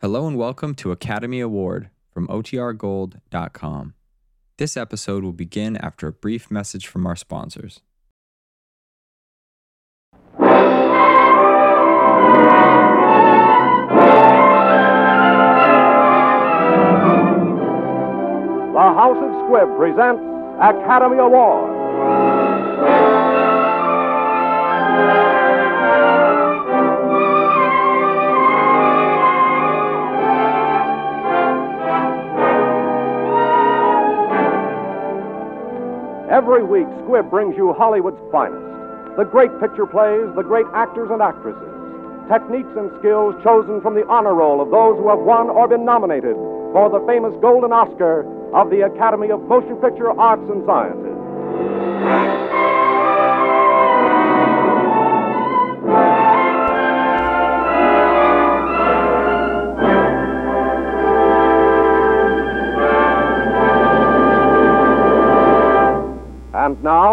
Hello and welcome to Academy Award from OTRGold.com. This episode will begin after a brief message from our sponsors. The House of Squibb presents Academy Award. Every week, Squibb brings you Hollywood's finest. The great picture plays, the great actors and actresses. Techniques and skills chosen from the honor roll of those who have won or been nominated for the famous Golden Oscar of the Academy of Motion Picture Arts and Sciences.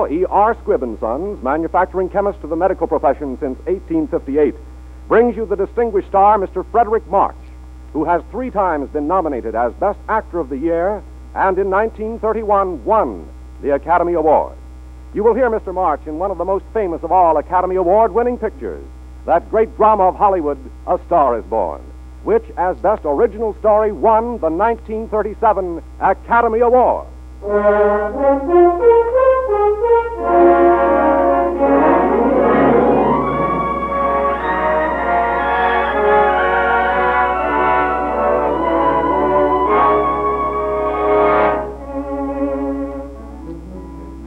E.R. Squibb Sons, manufacturing chemist to the medical profession since 1858, brings you the distinguished star, Mr. Fredric March, who has three times been nominated as Best Actor of the Year and in 1931 won the Academy Award. You will hear Mr. March in one of the most famous of all Academy Award winning pictures, that great drama of Hollywood, A Star is Born, which, as Best Original Story, won the 1937 Academy Award.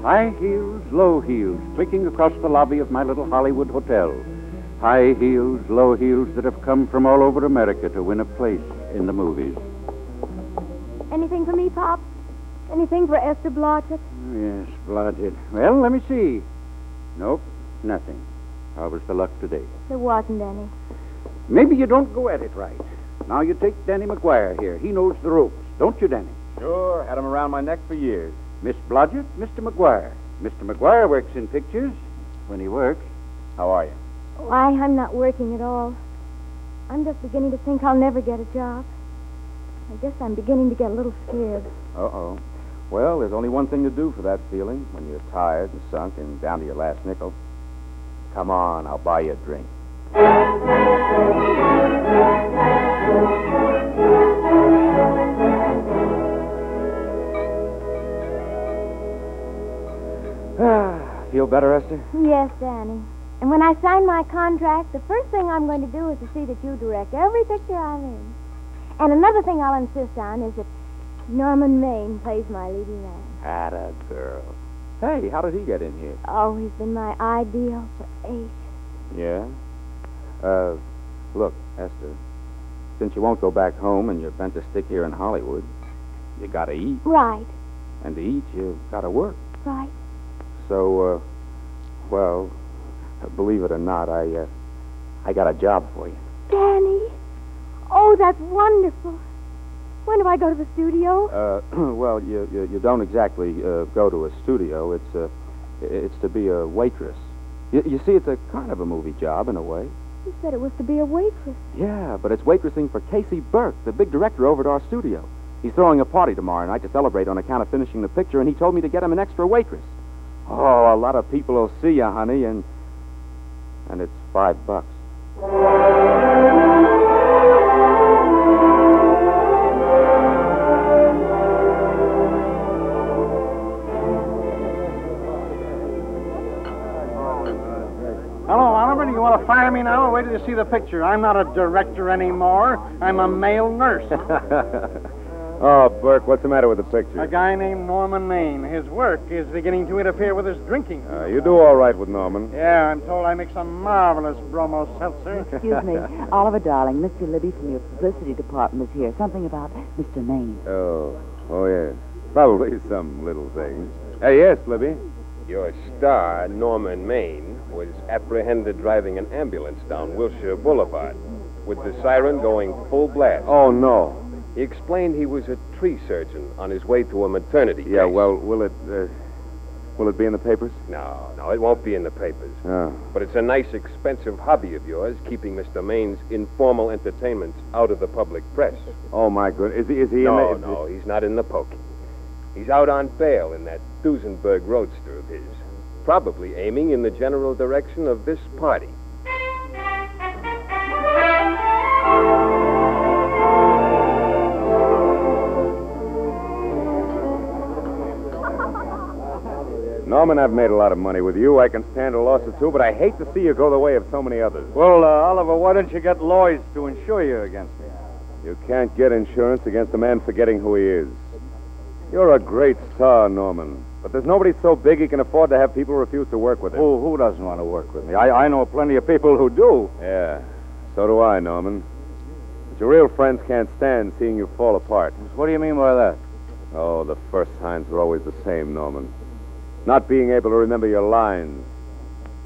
High heels, low heels, clicking across the lobby of my little Hollywood hotel. High heels, low heels that have come from all over America to win a place in the movies. Anything for me, Pop? Anything for Esther Blodgett? Yes, Blodgett. Well, let me see. Nope, nothing. How was the luck today? There wasn't any. Maybe you don't go at it right. Now you take Danny McGuire here. He knows the ropes, don't you, Danny? Sure, had him around my neck for years. Miss Blodgett, Mr. McGuire. Mr. McGuire works in pictures when he works. How are you? Why, I'm not working at all. I'm just beginning to think I'll never get a job. I guess I'm beginning to get a little scared. Uh-oh. Well, there's only one thing to do for that feeling when you're tired and sunk and down to your last nickel. Come on, I'll buy you a drink. Ah, feel better, Esther? Yes, Danny. And when I sign my contract, the first thing I'm going to do is to see that you direct every picture I'm in. And another thing I'll insist on is that Norman Maine plays my leading man. Atta girl. Hey, how did he get in here? Oh, he's been my ideal for eight. Yeah? Uh, look, Esther, since you won't go back home and you're bent to stick here in Hollywood, you gotta eat. Right, And to eat, you gotta work. right. So, uh, well, believe it or not, I, uh, I got a job for you. Danny. Oh, that's wonderful. When do I go to the studio? Uh, well, you, you, you don't exactly uh, go to a studio. It's, uh, it's to be a waitress. You, you see, it's a kind of a movie job in a way. You said it was to be a waitress. Yeah, but it's waitressing for Casey Burke, the big director over at our studio. He's throwing a party tomorrow night to celebrate on account of finishing the picture, and he told me to get him an extra waitress. Oh, a lot of people will see you, honey, and and it's five bucks. Fire me now or wait till you see the picture? I'm not a director anymore. I'm a male nurse. oh, Burke, what's the matter with the picture? a guy named Norman Maine. His work is beginning to interfere with his drinking. Uh, you do all right with Norman. Yeah, I'm told I make some marvelous bromo seltzer. Excuse me. Oliver, darling, Mr. Libby from your publicity department is here. Something about Mr. Maine. Oh, oh yes. Probably some little thing. Uh, yes, Libby. Your star, Norman Maine, was apprehended driving an ambulance down Wilshire Boulevard with the siren going full blast. Oh no. He explained he was a tree surgeon on his way to a maternity Yeah, case. well, will it? Uh, Will it be in the papers? No, no, it won't be in the papers. Oh. But it's a nice, expensive hobby of yours, keeping Mr. Maine's informal entertainments out of the public press. Oh, my goodness. Is he, is he no, in the... no, he's not in the pokey. He's out on bail in that Duesenberg roadster of his, probably aiming in the general direction of this party. Norman, I've made a lot of money with you. I can stand a loss or two, but I hate to see you go the way of so many others. Well, uh, Oliver, why don't you get Lloyd's to insure you against me? You can't get insurance against a man forgetting who he is. You're a great star, Norman. But there's nobody so big he can afford to have people refuse to work with him. Who, who doesn't want to work with me? I, I know plenty of people who do. Yeah, so do I, Norman. But your real friends can't stand seeing you fall apart. What do you mean by that? Oh, the first signs are always the same, Norman. Not being able to remember your lines.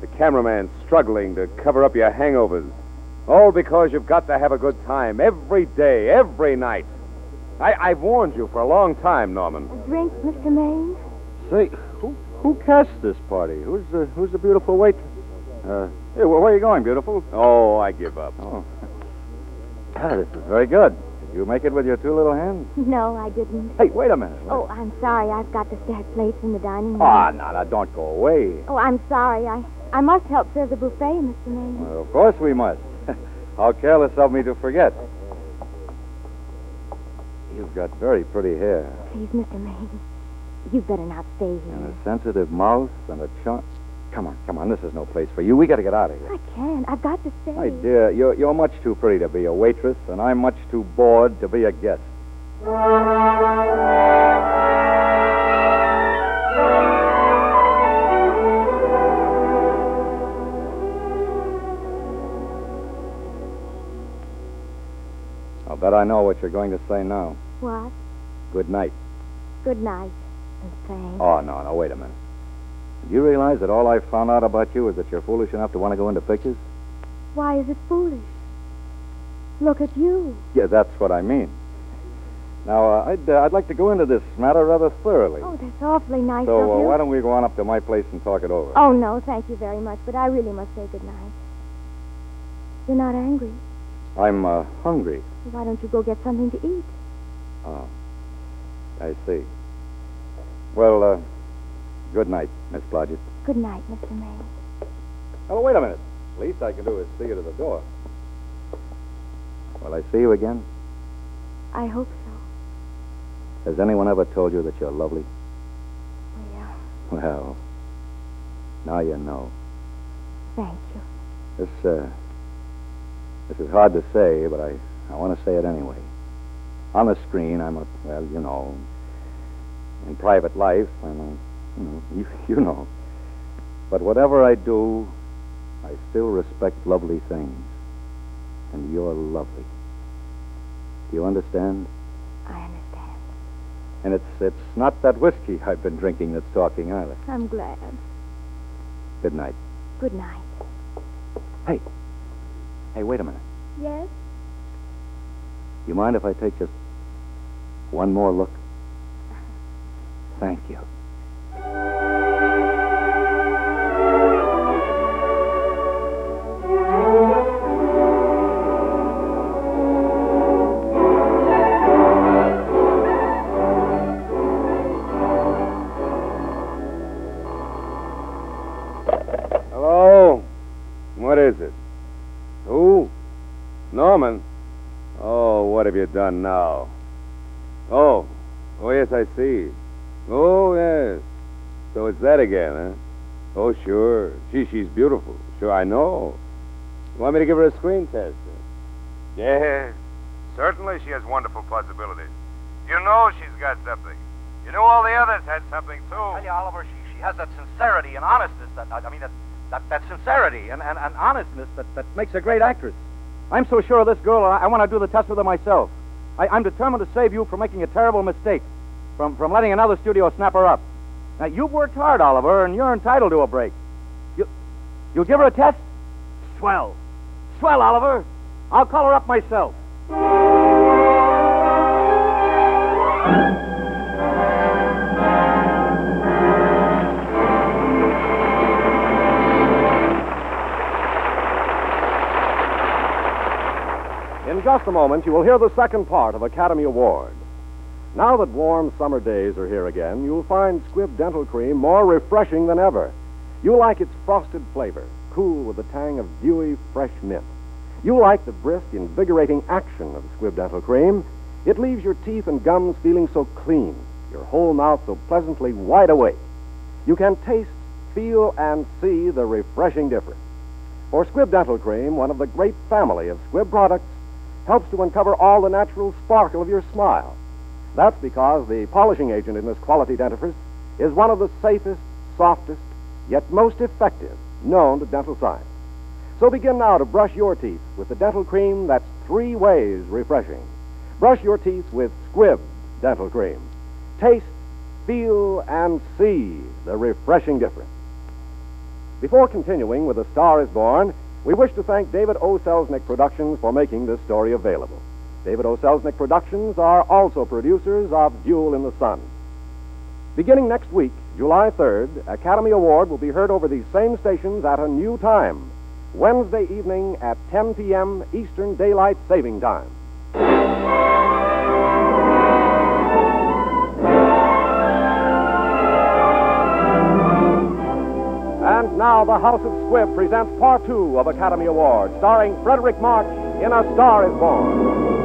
The cameraman struggling to cover up your hangovers. All because you've got to have a good time every day, every night. I, I've warned you for a long time, Norman. A drink, Mr. Maine? Say, who who cast this party? Who's the who's the beautiful waitress? Uh, hey, well, where are you going, beautiful? Oh, I give up. Oh, ah, this is very good. Did you make it with your two little hands? No, I didn't. Hey, wait a minute. Oh, I'm sorry. I've got to stack plates in the dining room. Ah, no, no, don't go away. Oh, I'm sorry. I I must help serve the buffet, Mr. Maine. Well, of course we must. How careless of me to forget. You've got very pretty hair. Please, Mr. Maine. You'd better not stay here. And a sensitive mouth and a charm. Come on, come on. This is no place for you. We got to get out of here. I can't. I've got to stay. My dear, you're, you're much too pretty to be a waitress, and I'm much too bored to be a guest. I'll bet I know what you're going to say now. What? Good night. Good night, and. Oh, no, no, wait a minute. Do you realize that all I've found out about you is that you're foolish enough to want to go into pictures? Why is it foolish? Look at you. Yeah, that's what I mean. Now, uh, I'd, uh, I'd like to go into this matter rather thoroughly. Oh, that's awfully nice so, of uh, you. why don't we go on up to my place and talk it over? Oh, no, thank you very much, but I really must say good night. You're not angry. I'm uh, hungry. Why don't you go get something to eat? Oh, I see. Well, uh, good night, Miss Blodgett. Good night, Mr. May. Oh, wait a minute. The least I can do is see you to the door. Will I see you again? I hope so. Has anyone ever told you that you're lovely? Well, Well, now you know. thank you. This, uh, this is hard to say, but I, I want to say it anyway. On the screen, I'm a, well, you know. In private life, I'm uh, you know, you, you know. But whatever I do, I still respect lovely things. And you're lovely. Do you understand? I understand. And it's, it's not that whiskey I've been drinking that's talking either. I'm glad. Good night. Good night. Hey. Hey, wait a minute. Yes? You mind if I take just one more look? Thank you. Hello? What is it? Who? Norman? Oh, what have you done now? Oh, oh, yes, I see. Oh, yes. So it's that again, huh? Oh, sure. Gee, she's beautiful. Sure, I know. You want me to give her a screen test? Huh? Yes. Certainly she has wonderful possibilities. You know she's got something. You know all the others had something, too. Tell you, Oliver, she, she has that sincerity and honestness that, I mean, that, that, that sincerity and, and, and honestness that, that Makes a great actress. I'm so sure of this girl, I, I want to do the test with her myself. I, I'm determined to save you from making a terrible mistake, from, from letting another studio snap her up. Now, you've worked hard, Oliver, and you're entitled to a break. You, you'll give her a test? Swell. Swell, Oliver. I'll call her up myself. In just a moment, you will hear the second part of Academy Awards. Now that warm summer days are here again, you'll find Squibb Dental Cream more refreshing than ever. You like its frosted flavor, cool with the tang of dewy, fresh mint. You like the brisk, invigorating action of Squibb Dental Cream. It leaves your teeth and gums feeling so clean, your whole mouth so pleasantly wide awake. You can taste, feel, and see the refreshing difference. For Squibb Dental Cream, one of the great family of Squibb products, helps to uncover all the natural sparkle of your smile. That's because the polishing agent in this quality dentifrice is one of the safest, softest, yet most effective known to dental science. So begin now to brush your teeth with the dental cream that's three ways refreshing. Brush your teeth with Squibb Dental Cream. Taste, feel, and see the refreshing difference. Before continuing with The Star is Born, we wish to thank David O. Selznick Productions for making this story available. David O. Selznick Productions are also producers of Duel in the Sun. Beginning next week, July 3rd, Academy Award will be heard over these same stations at a new time, Wednesday evening at 10 p.m. Eastern Daylight Saving Time. And now the House of Squibb presents part two of Academy Award, starring Fredric March in A Star is Born.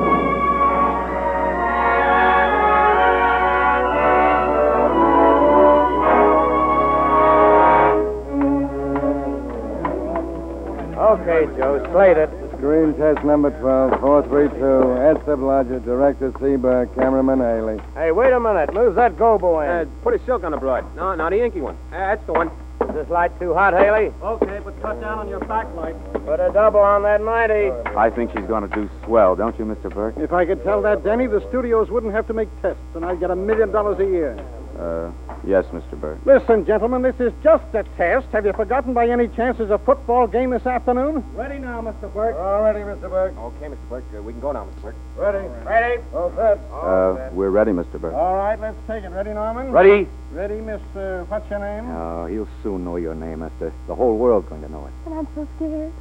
Okay, Joe, slate it. Screen test number 12, 432. Esther Blodgett, Director Seaberg, Cameraman Haley. Hey, wait a minute. Move that gobo in. Uh, put a silk on the broad. No, not a inky one. Uh, that's the one. Is this light too hot, Haley? Okay, but cut down on your backlight. Put a double on that 90. I think she's going to do swell, don't you, Mr. Burke? If I could tell that, Denny, the studios wouldn't have to make tests, and I'd get a million dollars a year. Uh, yes, Mr. Burke. Listen, gentlemen, this is just a test. Have you forgotten by any chance there's a football game this afternoon? Ready now, Mr. Burke. All ready, Mr. Burke. Okay, Mr. Burke, uh, we can go now, Mr. Burke. Ready. Ready? All set. Uh, we're ready, Mr. Burke. All right, let's take it. Ready, Norman? Ready? Ready, Miss, uh, what's your name? Oh, he'll soon know your name, Esther. The whole world's going to know it. And I'm so scared.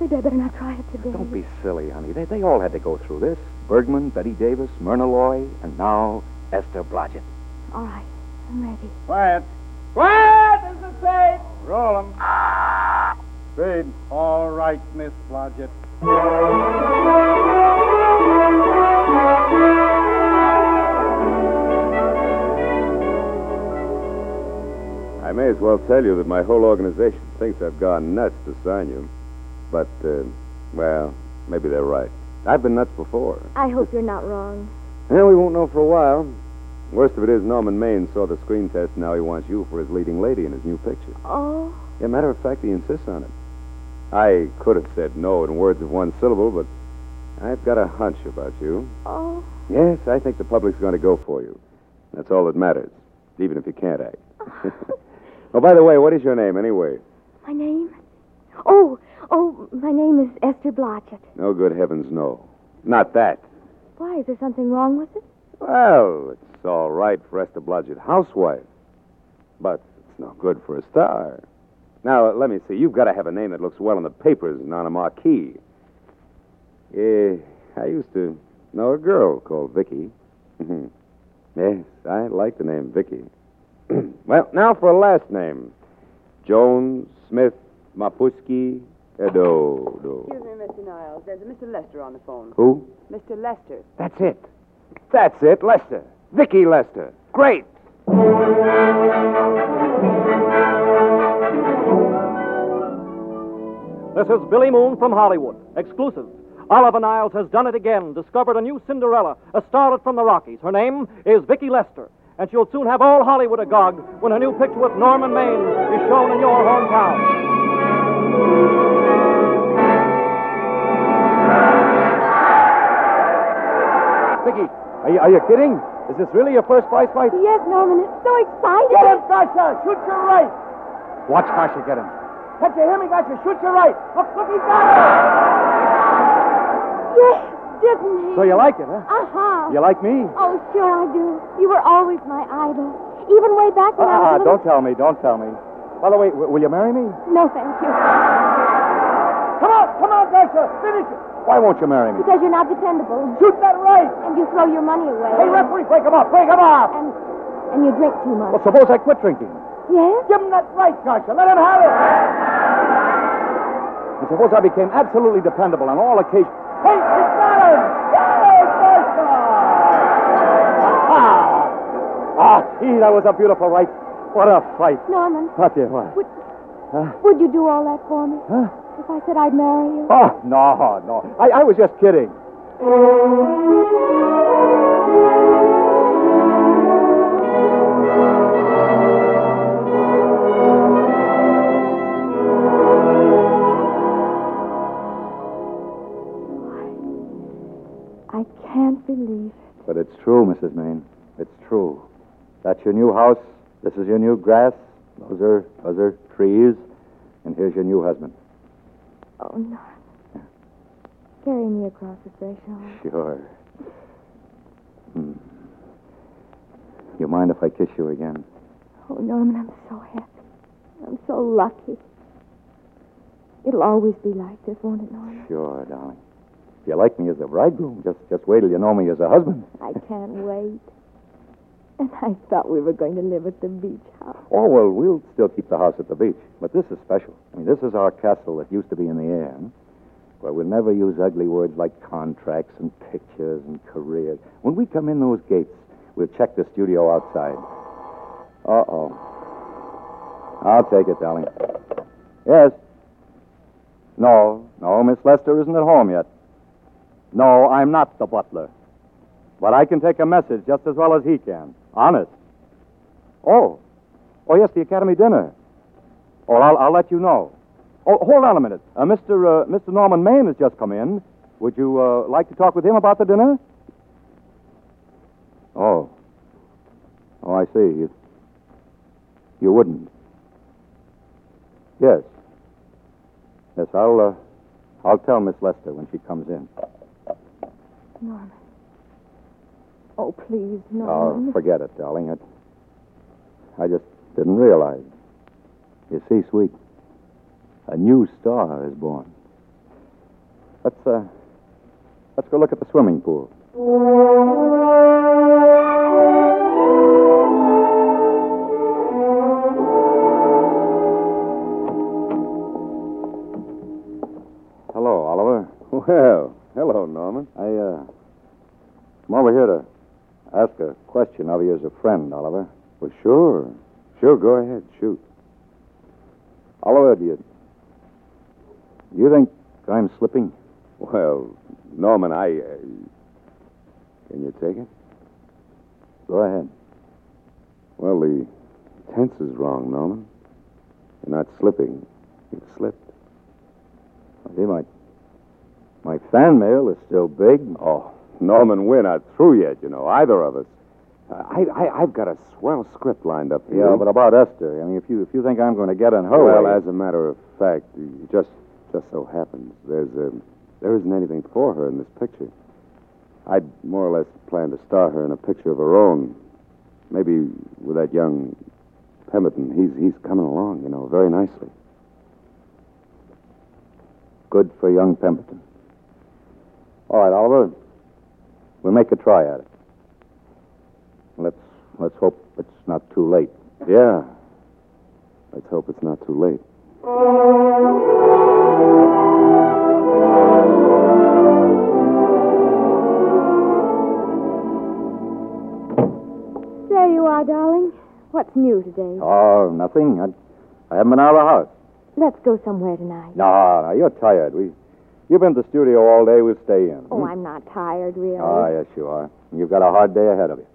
Maybe I better not try it today. Don't be silly, honey. They, they all had to go through this. Bergman, Bette Davis, Myrna Loy, and now Esther Blodgett. All right, I'm ready. Quiet. Quiet! is is safe. Roll 'em. Speed. All right, Miss Blodgett. I may as well tell you that my whole organization thinks I've gone nuts to sign you. But, uh, well, maybe they're right. I've been nuts before. I hope you're not wrong. Well, we won't know for a while. Worst of it is Norman Maine saw the screen test, and now he wants you for his leading lady in his new picture. Oh, Yeah, matter of fact, he insists on it. I could have said no in words of one syllable, but I've got a hunch about you. oh. Yes, I think the public's going to go for you. That's all that matters, even if you can't act. oh, by the way, what is your name anyway? My name? Oh, oh, my name is Esther Blodgett. Oh, good heavens, no. Not that. Why, is there something wrong with it? Well, it's all right for Esther Blodgett, housewife. But it's no good for a star. Now, let me see. You've got to have a name that looks well in the papers and on a marquee. Eh, I used to know a girl called Vicky. yes, I like the name Vicky. well, now for a last name. Jones, Smith, Mapuski, Edo. Excuse me, Mr. Niles. There's a Mr. Lester on the phone. Who? Mr. Lester. That's it. That's it, Lester. Vicky Lester. Great. This is Billy Moon from Hollywood. Exclusive. Oliver Niles has done it again. Discovered a new Cinderella, a starlet from the Rockies. Her name is Vicky Lester, and she'll soon have all Hollywood agog when her new picture with Norman Maine is shown in your hometown. Vicky, are you, are you kidding? Is this really your first prize fight? Yes, Norman, it's so exciting. Get him, Sasha. Shoot your right. Watch Kasha get him. Can't you hear me, Sasha? Shoot your right. Look, look, he's got it. Yes, didn't he? So you like it, huh? Uh-huh. You like me? Oh, sure I do. You were always my idol. Even way back when I was Ah, little... don't tell me, don't tell me. By the way, w- will you marry me? No, thank you. Come on, come on, Sasha. Finish it. Why won't you marry me? Because you're not dependable. Shoot that right! And you throw your money away. Hey, referee, break him up! Break him up! And, and you drink too much. Well, suppose I quit drinking. Yes? Give him that right, Kasia. Let him have it. And suppose I became absolutely dependable on all occasions. Hey, he's got him! First Ah! Ah, gee, that was a beautiful right. What a fight. Norman, What you what? would, Huh? would you do all that for me? Huh? If I said I'd marry you? Oh, no, no. I, I was just kidding. I can't believe it. But it's true, Mrs. Maine. It's true. That's your new house. This is your new grass. Those are those are trees. And here's your new husband. Oh, Norman. Carry me across the threshold. Sure. Hmm. You mind if I kiss you again? Oh, Norman, I'm so happy. I'm so lucky. It'll always be like this, won't it, Norman? Sure, darling. If you like me as a bridegroom, just just wait till you know me as a husband. I can't wait. And I thought we were going to live at the beach house. Oh, well, we'll still keep the house at the beach. But this is special. I mean, this is our castle that used to be in the air. Where we'll never use ugly words like contracts and pictures and careers. When we come in those gates, we'll check the studio outside. Uh oh. I'll take it, darling. Yes. No, no, Miss Lester isn't at home yet. No, I'm not the butler. But I can take a message just as well as he can. Honest. Oh. Oh, yes, the Academy dinner. Oh, I'll, I'll let you know. Oh, hold on a minute. Uh, Mr. Uh, Mr. Norman Maine has just come in. Would you uh, like to talk with him about the dinner? Oh. Oh, I see. You, you wouldn't. Yes. Yes, I'll, uh, I'll tell Miss Lester when she comes in. Norman. Oh, please, no. Oh, forget it, darling. I, I just didn't realize. You see, sweet, a new star is born. Let's uh, let's go look at the swimming pool. Hello, Oliver. Well, hello, Norman. I uh, I'm over here to ask a question of you as a friend, Oliver. Well, sure. Sure, go ahead. Shoot. Oliver, do you do you think I'm slipping? Well, Norman, I. Uh, can you take it? Go ahead. Well, the tense is wrong, Norman. You're not slipping. You've slipped. See, my my fan mail is still big. Oh, Norman, we're not through yet, you know, either of us. Uh, I, I, I've got a swell script lined up for Yeah, but about Esther, I mean, if you if you think I'm going to get in her well, way, as a matter of fact, it just just so happens there's a, there isn't anything for her in this picture. I'd more or less planned to star her in a picture of her own, maybe with that young Pemberton. He's he's coming along, you know, very nicely. good for young Pemberton. All right, Oliver, we'll make a try at it. Let's let's hope it's not too late. Yeah. Let's hope it's not too late. There you are, darling. What's new today? Oh, nothing. I, I haven't been out of the house. Let's go somewhere tonight. No, no, you're tired. We, you've been at the studio all day. We'll stay in. Oh, I'm not tired, really. Oh, yes, you are. You've got a hard day ahead of you.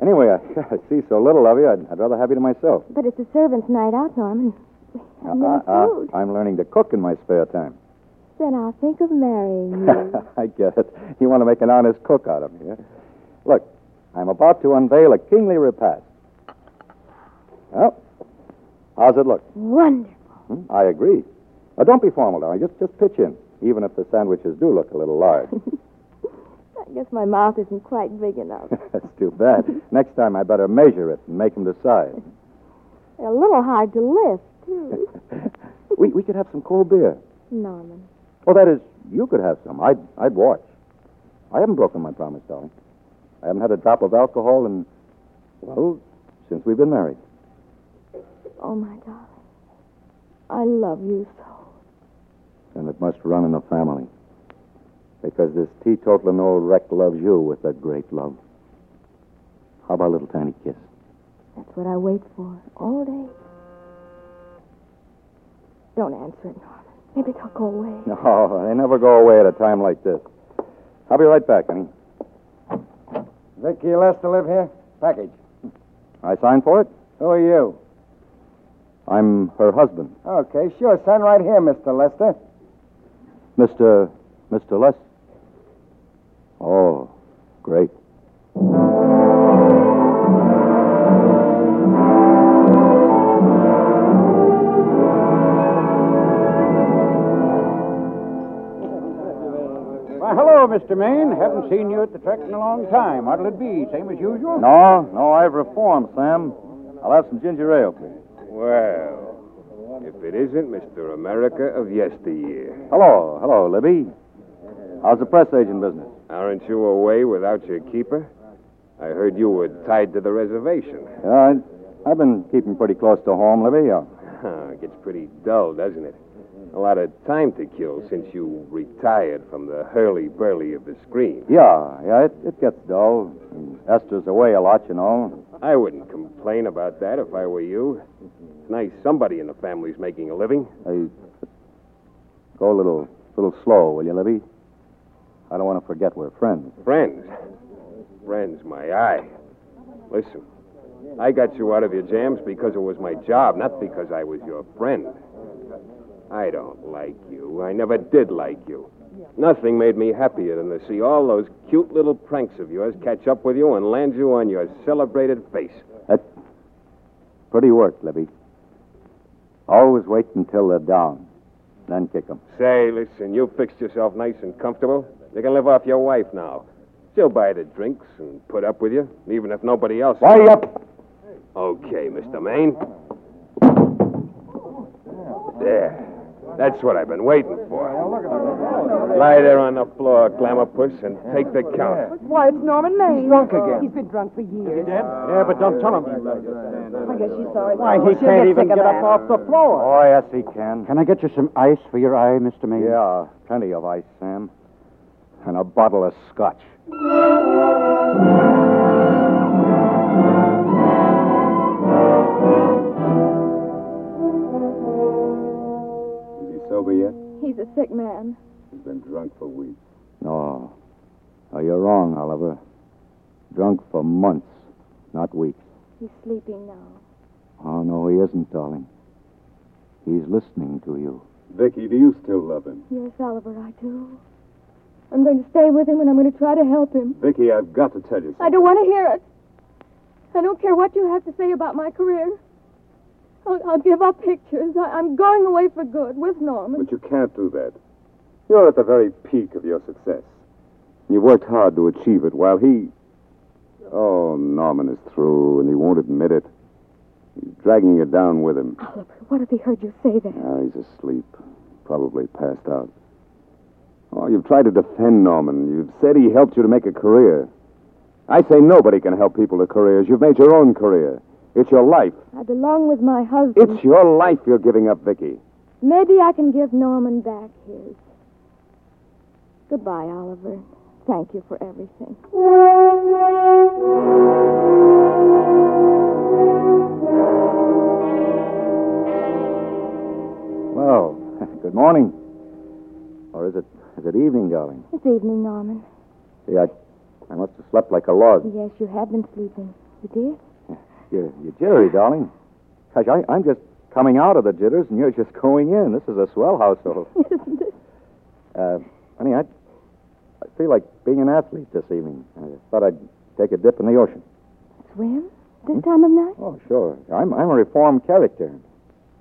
Anyway, I, I see so little of you, I'd, I'd rather have you to myself. But it's a servant's night out, Norman. We have no Uh, uh, food. I'm learning to cook in my spare time. Then I'll think of marrying you. I get it. You want to make an honest cook out of me, huh? Look, I'm about to unveil a kingly repast. Well, how's it look? Wonderful. Hmm? I agree. Now, don't be formal, darling. Just, just pitch in, even if the sandwiches do look a little large. I guess my mouth isn't quite big enough. That's too bad. Next time, I better measure it and make them decide. They're a little hard to lift, too. we, we could have some cold beer. Norman. Oh, that is, you could have some. I'd, I'd watch. I haven't broken my promise, darling. I haven't had a drop of alcohol in, well, since we've been married. Oh, my darling. I love you so. And it must run in the family. Because this teetotaling old wreck loves you with a great love. How about a little tiny kiss? That's what I wait for all day. Don't answer it, Norman. Maybe they'll go away. No, they never go away at a time like this. I'll be right back, honey. Vicky Lester live here? Package. I signed for it? Who are you? I'm her husband, Okay, sure. Sign right here, Mr. Lester. Mr. Mr. Les. Oh, great. Why, hello, Mr. Maine. Haven't seen you at the Trek in a long time. What'll it be? Same as usual? No, no, I've reformed, Sam. I'll have some ginger ale, please. Well, if it isn't Mr. America of yesteryear. Hello, hello, Libby. How's the press agent business? Aren't you away without your keeper? I heard you were tied to the reservation. Yeah, I, I've been keeping pretty close to home, Libby. Uh, it gets pretty dull, doesn't it? A lot of time to kill since you retired from the hurly-burly of the screen. yeah, yeah, it, it gets dull. And Esther's away a lot, you know. I wouldn't complain about that if I were you. It's nice somebody in the family's making a living. Hey, go a little, little slow, will you, Libby? I don't want to forget we're friends. Friends. Friends, my eye. Listen, I got you out of your jams because it was my job, not because I was your friend. I don't like you. I never did like you. Nothing made me happier than to see all those cute little pranks of yours catch up with you and land you on your celebrated face. That's pretty work, Libby. Always wait until they're down, then kick 'em. Say, listen, you fixed yourself nice and comfortable. You can live off your wife now. She'll buy the drinks and put up with you, even if nobody else. Why up? Okay, Mr. Maine. There. That's what I've been waiting for. Lie there on the floor, Glamour Puss, and take the count. Why, it's Norman Maine. He's drunk again. He's been drunk for years. Yeah, but don't tell him. I guess she's sorry. Why, She'll he can't get even sick of get that. up off the floor. Oh, yes, he can. Can I get you some ice for your eye, Mr. Maine? Yeah, plenty of ice, Sam. And a bottle of scotch. Is he sober yet? He's a sick man. He's been drunk for weeks. No. Oh, you're wrong, Oliver. Drunk for months, not weeks. He's sleeping now. Oh, no, he isn't, darling. He's listening to you. Vicky, do you still love him? Yes, Oliver, I do. I'm going to stay with him and I'm going to try to help him. Vicky, I've got to tell you something. I don't want to hear it. I don't care what you have to say about my career. I'll, I'll give up pictures. I, I'm going away for good with Norman. But you can't do that. You're at the very peak of your success. You've worked hard to achieve it while he. Oh, Norman is through, and he won't admit it. He's dragging you down with him. Oliver, what if he heard you say that? Ah, he's asleep. Probably passed out. Oh, you've tried to defend Norman. You've said he helped you to make a career. I say nobody can help people to careers. You've made your own career. It's your life. I belong with my husband. It's your life you're giving up, Vicky. Maybe I can give Norman back his. Goodbye, Oliver. Thank you for everything. Well, good morning. Or is it is it evening, darling? It's evening, Norman. See, I, I must have slept like a log. Yes, you have been sleeping. You did? You're, you're jittery, darling. Gosh, I, I'm just coming out of the jitters, and you're just going in. This is a swell household. Isn't it? Uh, honey, I, I feel like being an athlete this evening. I thought I'd take a dip in the ocean. Swim? This time of night? Oh, sure. I'm, I'm a reformed character.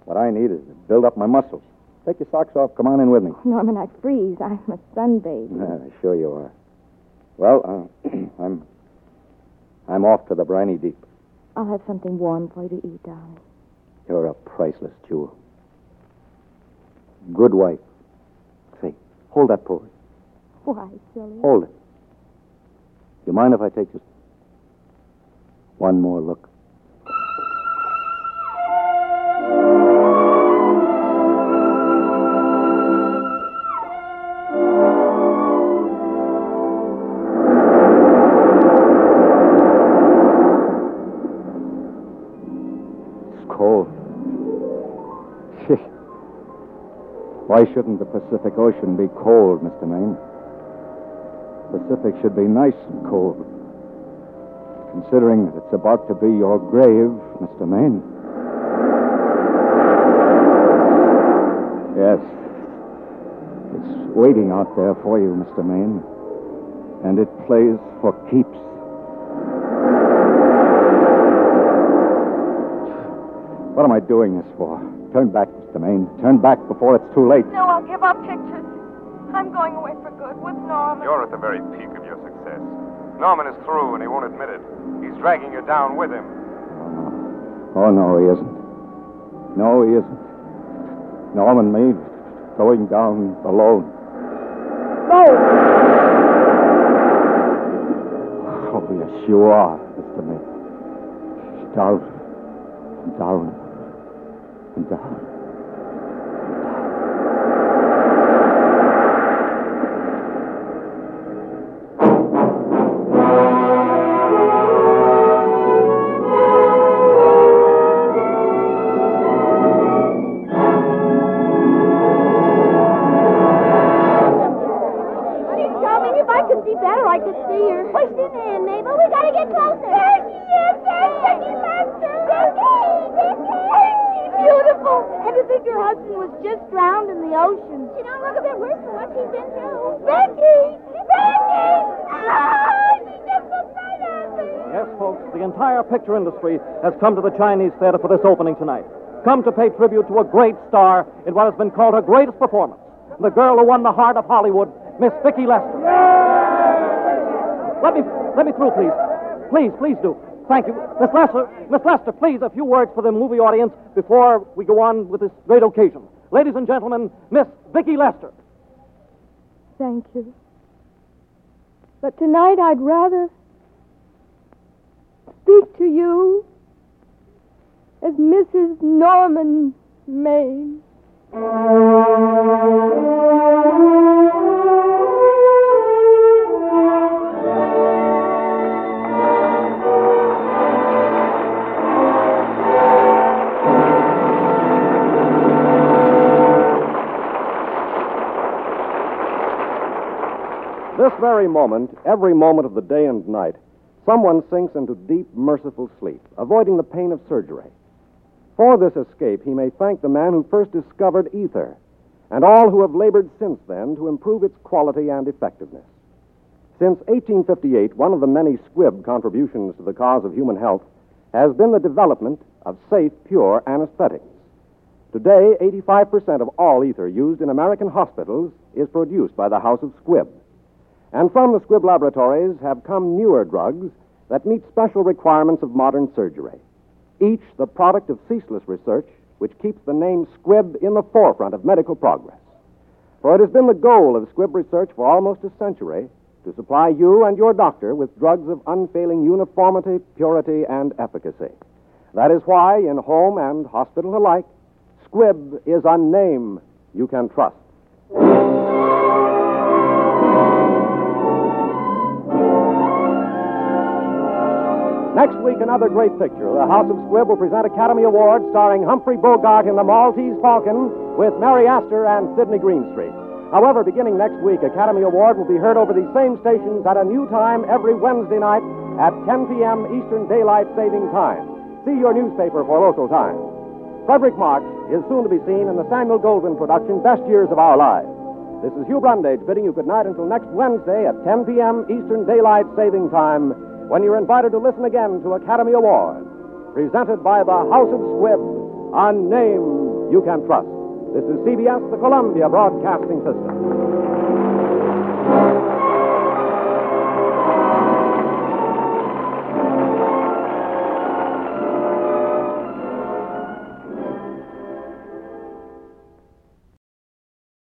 What I need is to build up my muscles. Take your socks off. Come on in with me. Norman, I freeze. I'm a sunbathe. Ah, sure you are. Well, uh, I'm I'm off to the briny deep. I'll have something warm for you to eat, darling. You're a priceless jewel. Good wife. Hold that pose. Why, silly? Hold it. Do You mind if I take just one more look? Why shouldn't the Pacific Ocean be cold, Mr. Maine? Pacific should be nice and cold. Considering that it's about to be your grave, Mr. Maine. Yes. It's waiting out there for you, Mr. Maine. And it plays for keeps. What am I doing this for? Turn back, Mr. Maine. Turn back before it's too late. No, I'll give up pictures. I'm going away for good with Norman. You're at the very peak of your success. Norman is through, and he won't admit it. He's dragging you down with him. Oh, no, he isn't. No, he isn't. Norman Maine going down alone. No! Oh, yes, you are, Mr. Maine. Down, down, and come to the Chinese Theater for this opening tonight. Come to pay tribute to a great star in what has been called her greatest performance. The girl who won the heart of Hollywood, Miss Vicki Lester. Let me let me through, please. Please, please do. Thank you. Miss Lester, Miss Lester, please, a few words for the movie audience before we go on with this great occasion. Ladies and gentlemen, Miss Vicki Lester. Thank you. But tonight I'd rather speak to you as Mrs. Norman Maine. This very moment, every moment of the day and night, someone sinks into deep, merciful sleep, avoiding the pain of surgery. For this escape, he may thank the man who first discovered ether, and all who have labored since then to improve its quality and effectiveness. Since 1858, one of the many Squibb contributions to the cause of human health has been the development of safe, pure anesthetics. Today, 85% of all ether used in American hospitals is produced by the House of Squibb. And from the Squibb laboratories have come newer drugs that meet special requirements of modern surgery. Each the product of ceaseless research, which keeps the name Squibb in the forefront of medical progress. For it has been the goal of Squibb research for almost a century to supply you and your doctor with drugs of unfailing uniformity, purity, and efficacy. That is why, in home and hospital alike, Squibb is a name you can trust. Next week, another great picture. The House of Squibb will present Academy Awards starring Humphrey Bogart in The Maltese Falcon with Mary Astor and Sidney Greenstreet. However, beginning next week, Academy Award will be heard over these same stations at a new time every Wednesday night at 10 p.m. Eastern Daylight Saving Time. See your newspaper for local time. Fredric March is soon to be seen in the Samuel Goldwyn production, Best Years of Our Lives. This is Hugh Brundage bidding you good night until next Wednesday at 10 p.m. Eastern Daylight Saving Time when you're invited to listen again to Academy Awards, presented by the House of Squibb, a name you can trust. This is CBS, the Columbia Broadcasting System.